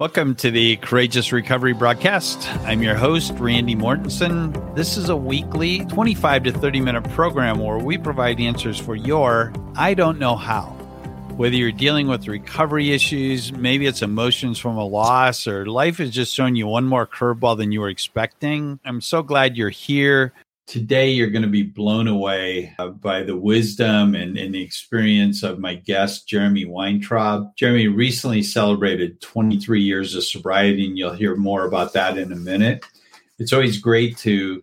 Welcome to the Courageous Recovery broadcast. I'm your host, Randy Mortensen. This is a weekly 25 to 30 minute program where we provide answers for your I don't know how. Whether you're dealing with recovery issues, maybe it's emotions from a loss, or life has just shown you one more curveball than you were expecting, I'm so glad you're here. Today, you're going to be blown away uh, by the wisdom and, and, the experience of my guest, Jeremy Weintraub. Jeremy recently celebrated 23 years of sobriety, and you'll hear more about that in a minute. It's always great to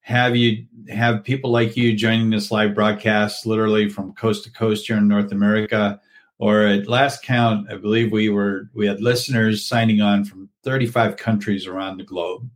have you have people like you joining this live broadcast literally from coast to coast here in North America. Or at last count, I believe we were we had listeners signing on from 35 countries around the globe.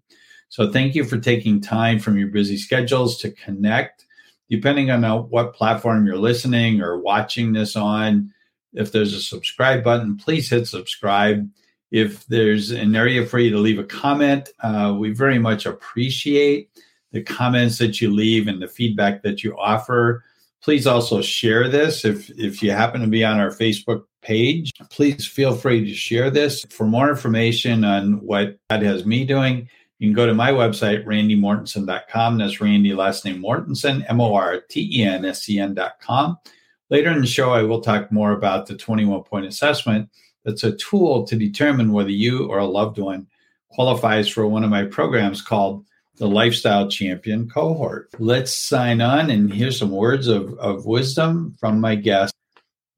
So thank you for taking time from your busy schedules to connect. Depending on what platform you're listening or watching this on, if there's a subscribe button, please hit subscribe. If there's an area for you to leave a comment, uh, we very much appreciate the comments that you leave and the feedback that you offer. Please also share this if if you happen to be on our Facebook page. Please feel free to share this. For more information on what God has me doing, you can go to my website, randymortensen.com. That's Randy, last name Mortensen, M O R T E N S E N.com. Later in the show, I will talk more about the 21 point assessment. That's a tool to determine whether you or a loved one qualifies for one of my programs called the Lifestyle Champion Cohort. Let's sign on and hear some words of, of wisdom from my guest,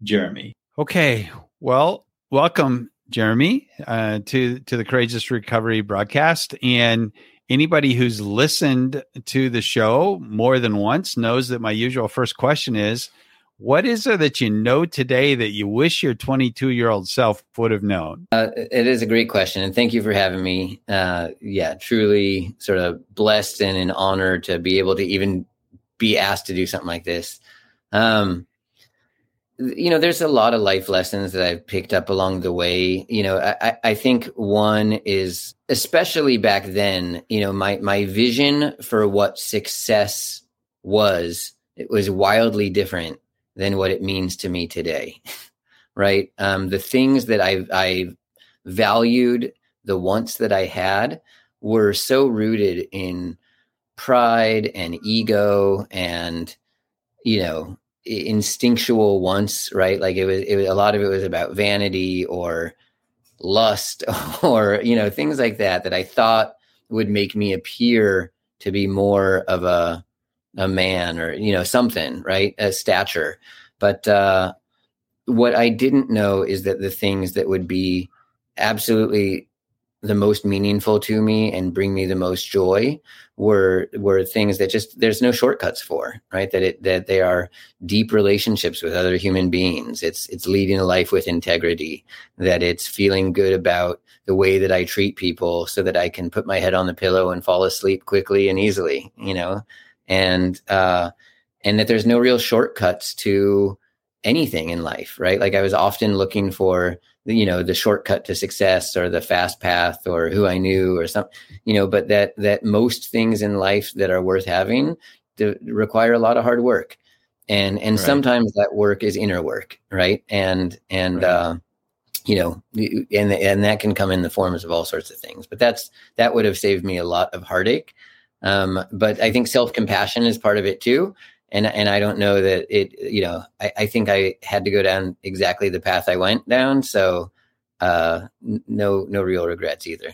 Jeremy. Okay. Well, welcome Jeremy, uh, to to the Courageous Recovery broadcast. And anybody who's listened to the show more than once knows that my usual first question is, "What is it that you know today that you wish your 22 year old self would have known?" Uh, it is a great question, and thank you for having me. Uh, yeah, truly, sort of blessed and an honor to be able to even be asked to do something like this. Um, you know, there's a lot of life lessons that I've picked up along the way. You know, I, I think one is especially back then, you know, my my vision for what success was, it was wildly different than what it means to me today. right. Um, the things that I I valued, the wants that I had were so rooted in pride and ego and you know instinctual wants, right? Like it was, it was a lot of it was about vanity or lust or you know things like that that I thought would make me appear to be more of a a man or you know something, right? A stature. But uh what I didn't know is that the things that would be absolutely the most meaningful to me and bring me the most joy were were things that just there's no shortcuts for right? That it that they are deep relationships with other human beings. It's it's leading a life with integrity that it's feeling good about the way that I treat people so that I can put my head on the pillow and fall asleep quickly and easily you know? And uh and that there's no real shortcuts to anything in life right? Like I was often looking for you know the shortcut to success or the fast path or who i knew or something you know but that that most things in life that are worth having require a lot of hard work and and right. sometimes that work is inner work right and and right. uh you know and and that can come in the forms of all sorts of things but that's that would have saved me a lot of heartache um but i think self-compassion is part of it too and and I don't know that it you know I, I think I had to go down exactly the path I went down. So uh no no real regrets either.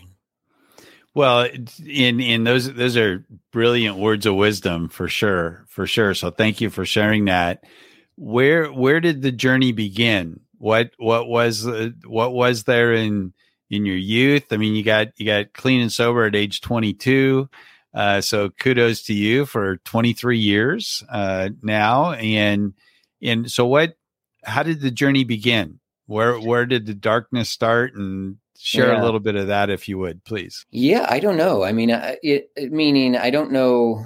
Well in in those those are brilliant words of wisdom for sure for sure. So thank you for sharing that. Where where did the journey begin? What what was uh, what was there in in your youth? I mean you got you got clean and sober at age 22 uh, so kudos to you for 23 years uh, now. And and so what? How did the journey begin? Where where did the darkness start? And share yeah. a little bit of that if you would, please. Yeah, I don't know. I mean, it, meaning I don't know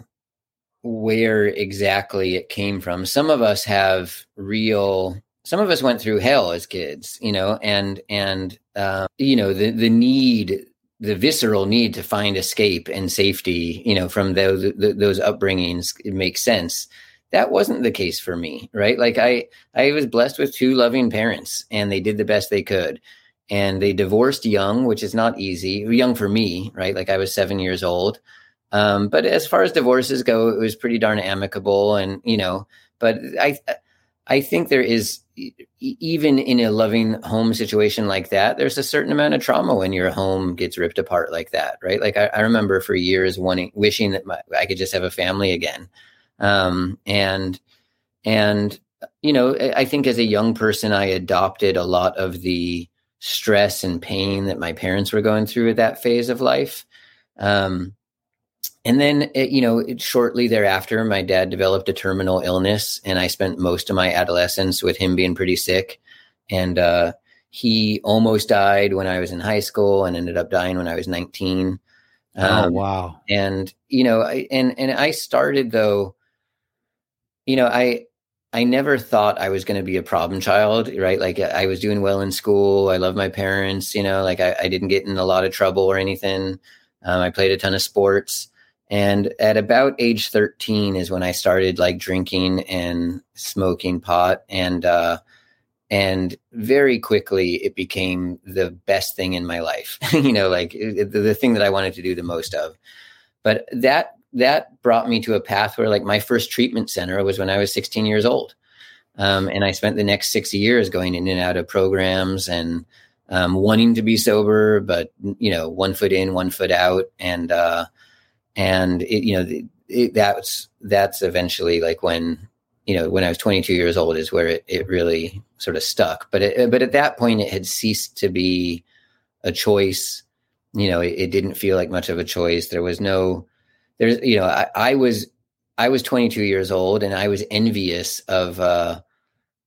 where exactly it came from. Some of us have real some of us went through hell as kids, you know, and and uh, you know the the need the visceral need to find escape and safety, you know, from those those upbringings, it makes sense. That wasn't the case for me, right? Like I I was blessed with two loving parents, and they did the best they could, and they divorced young, which is not easy. Young for me, right? Like I was seven years old. Um, but as far as divorces go, it was pretty darn amicable, and you know. But I think there is even in a loving home situation like that, there's a certain amount of trauma when your home gets ripped apart like that, right? Like I, I remember for years wanting, wishing that my, I could just have a family again, um, and and you know, I think as a young person, I adopted a lot of the stress and pain that my parents were going through at that phase of life. Um, and then, it, you know, it, shortly thereafter, my dad developed a terminal illness, and I spent most of my adolescence with him being pretty sick. And uh, he almost died when I was in high school, and ended up dying when I was 19. Oh, um, oh wow! And you know, I, and and I started though. You know, I I never thought I was going to be a problem child, right? Like I was doing well in school. I love my parents, you know, like I, I, didn't get in a lot of trouble or anything. Um, I played a ton of sports. And at about age 13 is when I started like drinking and smoking pot. And, uh, and very quickly it became the best thing in my life, you know, like the, the thing that I wanted to do the most of. But that that brought me to a path where like my first treatment center was when I was 16 years old. Um, and I spent the next six years going in and out of programs and um, wanting to be sober, but you know, one foot in, one foot out, and uh, and it, you know, it, that's that's eventually like when you know when I was 22 years old is where it, it really sort of stuck. But it, but at that point, it had ceased to be a choice. You know, it, it didn't feel like much of a choice. There was no there's you know I, I, was I was 22 years old and I was envious of uh,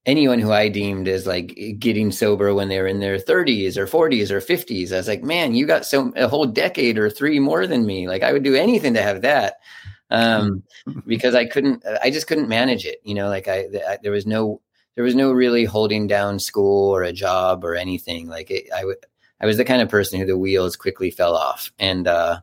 anyone who I deemed as like getting sober when they were in their 30s or 40s or 50s. I was like, man, you got so a whole decade or three more than me. Like I would do anything to have that um, because I couldn't. I just couldn't manage it. You know, like I, I there was no there was no really holding down school or a job or anything. Like it, I would. I was the kind of person who the wheels quickly fell off, and uh,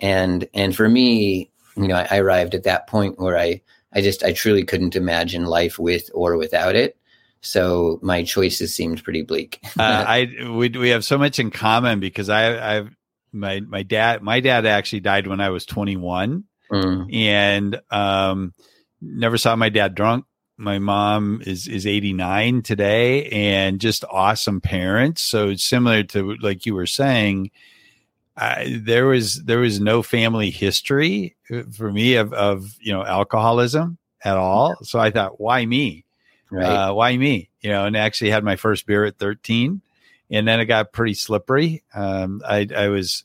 and and for me you know I, I, arrived at that point where i i just i truly couldn't imagine life with or without it so my choices seemed pretty bleak uh, i we, we have so much in common because i i've my my dad my dad actually died when i was 21 mm. and um never saw my dad drunk my mom is is 89 today and just awesome parents so similar to like you were saying I, there was there was no family history uh, for me of, of you know alcoholism at all. So I thought, why me? Right. Uh, why me? You know, and actually had my first beer at 13, and then it got pretty slippery. Um, I, I was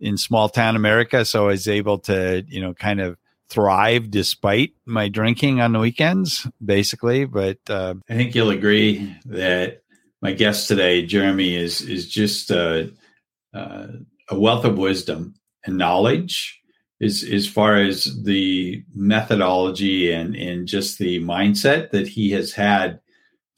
in small town America, so I was able to you know kind of thrive despite my drinking on the weekends, basically. But uh, I think you'll agree that my guest today, Jeremy, is is just. Uh, uh, a wealth of wisdom and knowledge as as far as the methodology and and just the mindset that he has had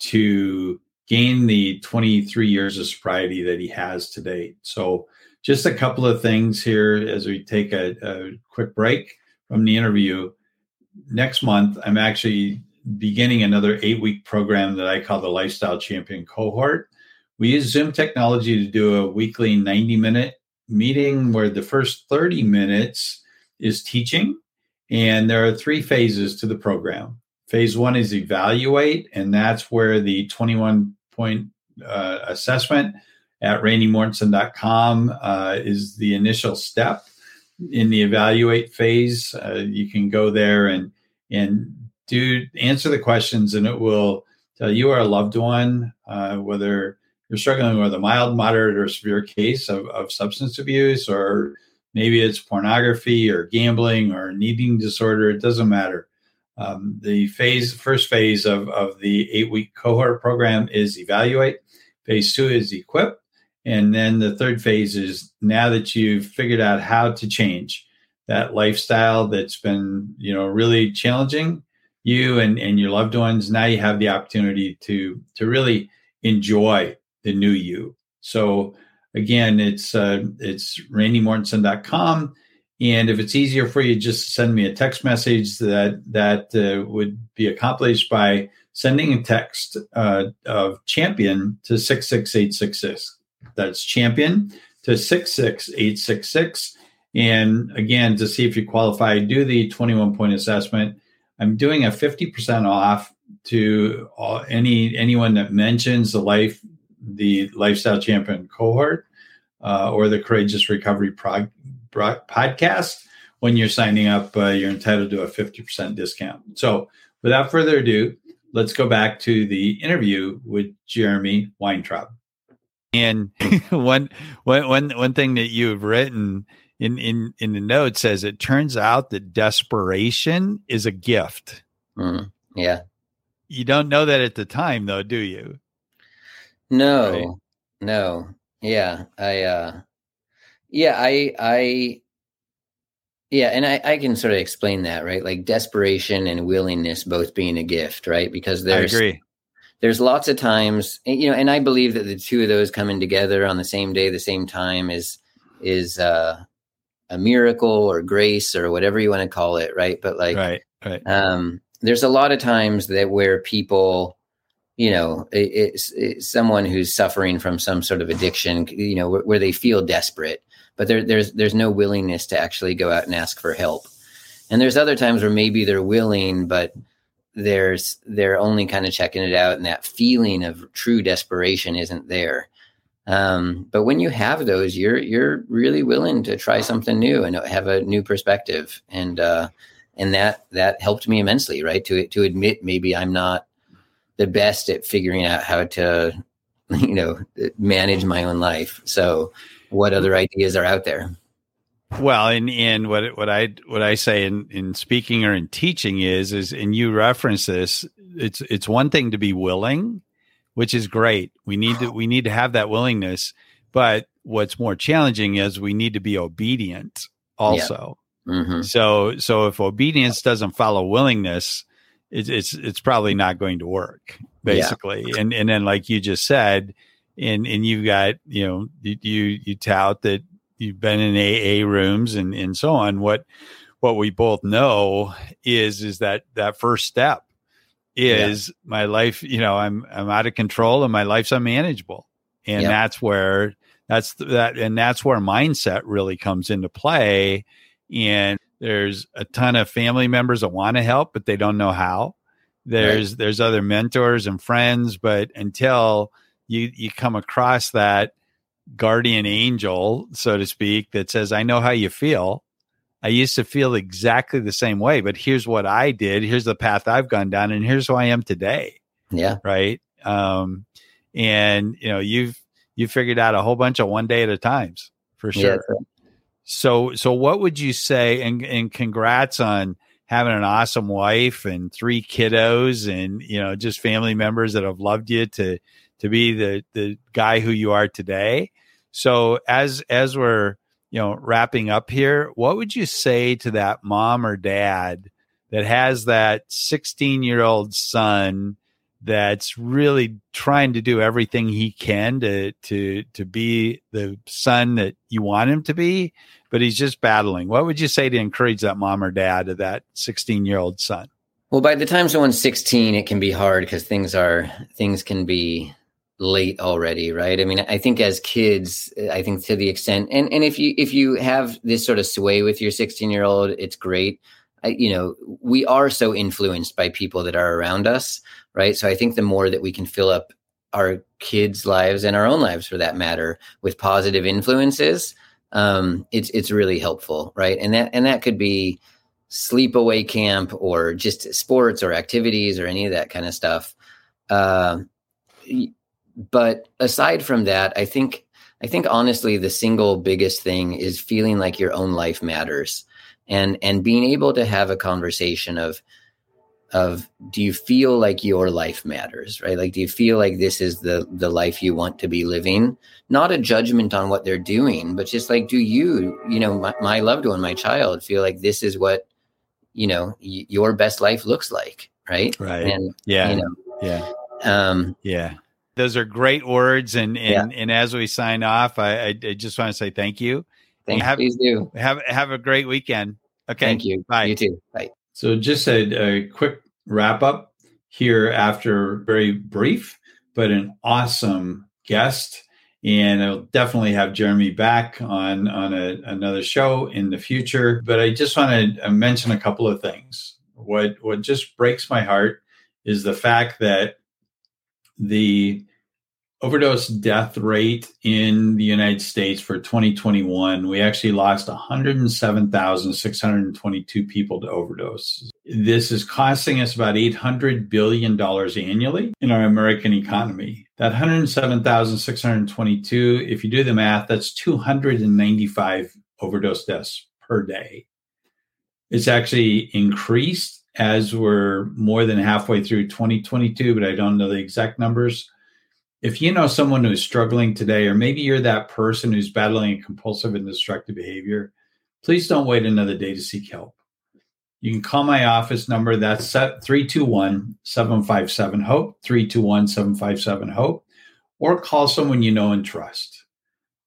to gain the 23 years of sobriety that he has to date. So just a couple of things here as we take a, a quick break from the interview. Next month, I'm actually beginning another eight week program that I call the Lifestyle Champion Cohort. We use Zoom technology to do a weekly 90 minute meeting where the first 30 minutes is teaching. And there are three phases to the program. Phase one is evaluate, and that's where the 21 point uh, assessment at randymortensen.com uh, is the initial step in the evaluate phase. Uh, you can go there and and do answer the questions, and it will tell you or a loved one uh, whether you're struggling with a mild, moderate, or severe case of, of substance abuse, or maybe it's pornography or gambling or an eating disorder, it doesn't matter. Um, the phase, first phase of, of the eight week cohort program is evaluate. Phase two is equip. And then the third phase is now that you've figured out how to change that lifestyle that's been, you know, really challenging you and, and your loved ones, now you have the opportunity to to really enjoy the new you. So again, it's uh, it's randymortensen.com. And if it's easier for you, just send me a text message that that uh, would be accomplished by sending a text uh, of champion to 66866. That's champion to 66866. And again, to see if you qualify, do the 21 point assessment. I'm doing a 50% off to all, any anyone that mentions the life the lifestyle champion cohort uh, or the courageous recovery prog- podcast when you're signing up uh, you're entitled to a 50% discount so without further ado let's go back to the interview with jeremy weintraub and one, one, one, one thing that you've written in, in, in the note says it turns out that desperation is a gift. Mm, yeah. You don't know that at the time though, do you? No, right? no. Yeah. I, uh, yeah, I, I, yeah, and I, I can sort of explain that, right? Like desperation and willingness both being a gift, right? Because there's I agree there's lots of times you know and i believe that the two of those coming together on the same day the same time is is uh a miracle or grace or whatever you want to call it right but like right right um there's a lot of times that where people you know it's, it's someone who's suffering from some sort of addiction you know where, where they feel desperate but there, there's there's no willingness to actually go out and ask for help. And there's other times where maybe they're willing but there's they're only kind of checking it out and that feeling of true desperation isn't there. Um, but when you have those you're you're really willing to try something new and have a new perspective. And uh, and that that helped me immensely right? To to admit maybe i'm not the best at figuring out how to you know manage my own life so what other ideas are out there well, and and what what I what I say in in speaking or in teaching is is and you reference this. It's it's one thing to be willing, which is great. We need to we need to have that willingness, but what's more challenging is we need to be obedient also. Yeah. Mm-hmm. So so if obedience doesn't follow willingness, it's it's it's probably not going to work basically. Yeah. And and then like you just said, and and you've got you know you you tout that you've been in AA rooms and and so on. What what we both know is is that that first step is yeah. my life. You know, I'm I'm out of control and my life's unmanageable, and that's where that's that and that's where mindset really comes into play. And there's a ton of family members that want to help, but they don't know how. There's right. there's other mentors and friends, but until you you come across that guardian angel, so to speak, that says, I know how you feel. I used to feel exactly the same way, but here's what I did. Here's the path I've gone down, and here's who I am today. Yeah. Right. Um, and you know, you've you figured out a whole bunch of one day at a times for sure. Yeah, so so what would you say and and congrats on having an awesome wife and three kiddos and you know just family members that have loved you to to be the the guy who you are today. So as as we're you know wrapping up here, what would you say to that mom or dad that has that 16 year old son that's really trying to do everything he can to to to be the son that you want him to be, but he's just battling. What would you say to encourage that mom or dad of that 16 year old son? Well, by the time someone's 16, it can be hard because things are things can be late already right i mean i think as kids i think to the extent and and if you if you have this sort of sway with your 16 year old it's great You know we are so influenced by people that are around us right? So i think the more that we can fill up our kids lives and our own lives for that matter with positive influences um it's it's really helpful right? And that and that could be sleepaway camp or just sports or activities or any of that kind of stuff uh, but aside from that, I think I think honestly the single biggest thing is feeling like your own life matters and and being able to have a conversation of of do you feel like your life matters right like do you feel like this is the the life you want to be living not a judgment on what they're doing but just like do you you know my, my loved one my child feel like this is what you know y- your best life looks like right right and yeah you know yeah um yeah those are great words. And and, yeah. and as we sign off, I, I, just want to say thank you. Thank have, Please do. Have have a great weekend. Okay. Thank you. Bye. You too. Bye. So just a, a quick wrap up here after very brief, but an awesome guest and I'll definitely have Jeremy back on on a, another show in the future. But I just want to uh, mention a couple of things. What what just breaks my heart is the fact that the overdose death rate in the United States for 2021, we actually lost 107,622 people to overdose. This is costing us about $800 billion annually in our American economy. That 107,622, if you do the math, that's 295 overdose deaths per day. It's actually increased as we're more than halfway through 2022, but I don't know the exact numbers if you know someone who's struggling today, or maybe you're that person who's battling a compulsive and destructive behavior, please don't wait another day to seek help. You can call my office number. That's 321 757 HOPE, 321 757 HOPE, or call someone you know and trust.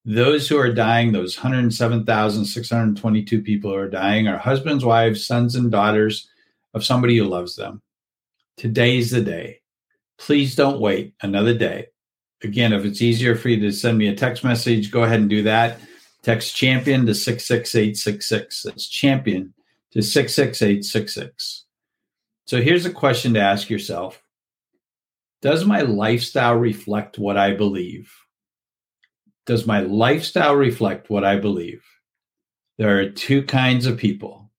Those who are dying, those 107,622 people who are dying, are husbands, wives, sons, and daughters of somebody who loves them. Today's the day. Please don't wait another day again, if it's easier for you to send me a text message, go ahead and do that. Text champion to 66866. That's champion to 66866. So here's a question to ask yourself Does my lifestyle reflect what I believe? Does my lifestyle reflect what I believe? There are two kinds of people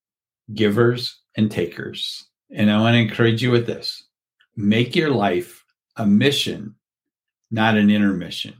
givers and takers. And I want to encourage you with this make your life a mission not an intermission.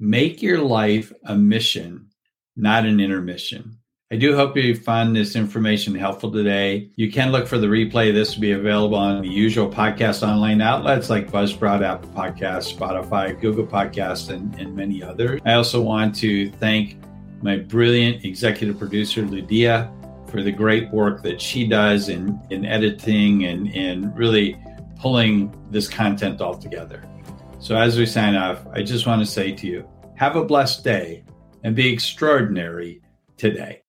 Make your life a mission, not an intermission. I do hope you find this information helpful today. You can look for the replay. This will be available on the usual podcast online outlets like Buzzsprout, Apple Podcasts, Spotify, Google Podcasts, and, and many others. I also want to thank my brilliant executive producer, Ludia, for the great work that she does in, in editing and, and really pulling this content all together. So, as we sign off, I just want to say to you have a blessed day and be extraordinary today.